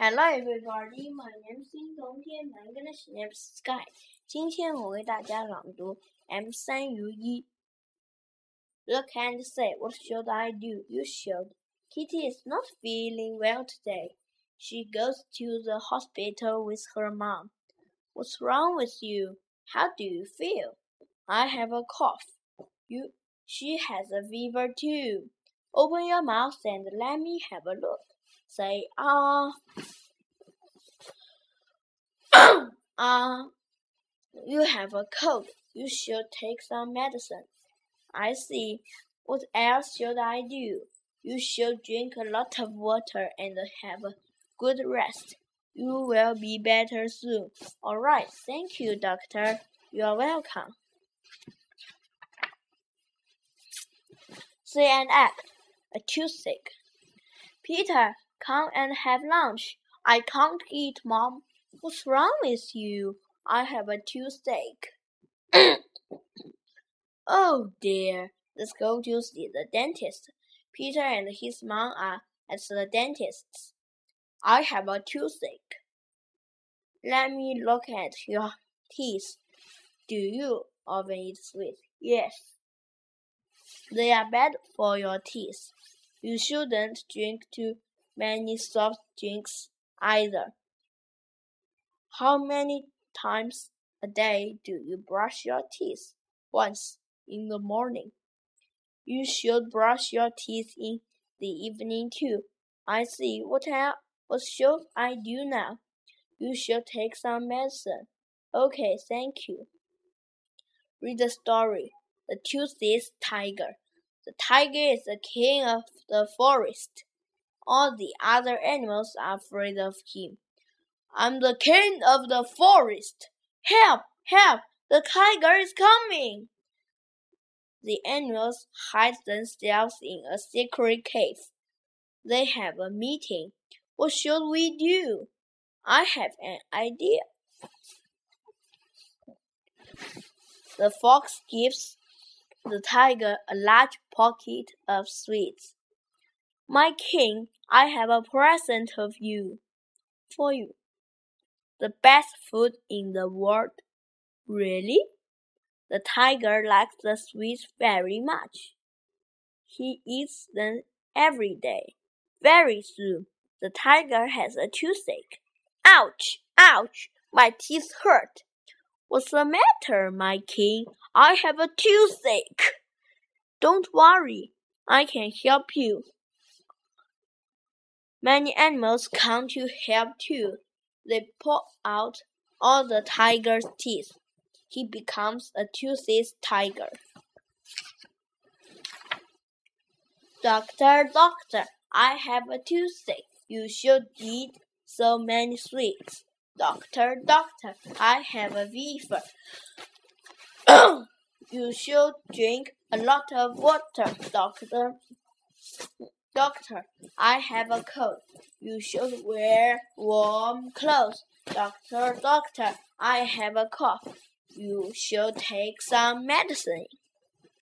Hello everybody, my name is 金冬天，my English name is Sky。今天我为大家朗读 M 三 U 一。Look and say, what should I do? You should. Kitty is not feeling well today. She goes to the hospital with her mom. What's wrong with you? How do you feel? I have a cough. You, she has a fever too. Open your mouth and let me have a look. Say ah. ah. You have a cold. You should take some medicine. I see. What else should I do? You should drink a lot of water and have a good rest. You will be better soon. All right. Thank you, doctor. You are welcome. Say and act. A toothache. Peter, come and have lunch. I can't eat, Mom. What's wrong with you? I have a toothache. oh dear. Let's go to see the dentist. Peter and his mom are at the dentist's. I have a toothache. Let me look at your teeth. Do you often eat sweets? Yes. They are bad for your teeth. You shouldn't drink too many soft drinks either. How many times a day do you brush your teeth? Once in the morning. You should brush your teeth in the evening too. I see. What else? What should I do now? You should take some medicine. Okay, thank you. Read the story. The toothless tiger. The tiger is the king of the forest. All the other animals are afraid of him. I'm the king of the forest. Help! Help! The tiger is coming! The animals hide themselves in a secret cave. They have a meeting. What should we do? I have an idea. The fox gives the tiger a large pocket of sweets. My king, I have a present of you for you. The best food in the world. Really? The tiger likes the sweets very much. He eats them every day. Very soon, the tiger has a toothache. Ouch! Ouch! My teeth hurt. What's the matter, my king? I have a toothache. Don't worry, I can help you. Many animals come to help too. They pull out all the tiger's teeth. He becomes a toothless tiger. Doctor, doctor, I have a toothache. You should eat so many sweets. Doctor, doctor, I have a fever. you should drink a lot of water, doctor. Doctor, I have a cold. You should wear warm clothes. Doctor, doctor, I have a cough. You should take some medicine.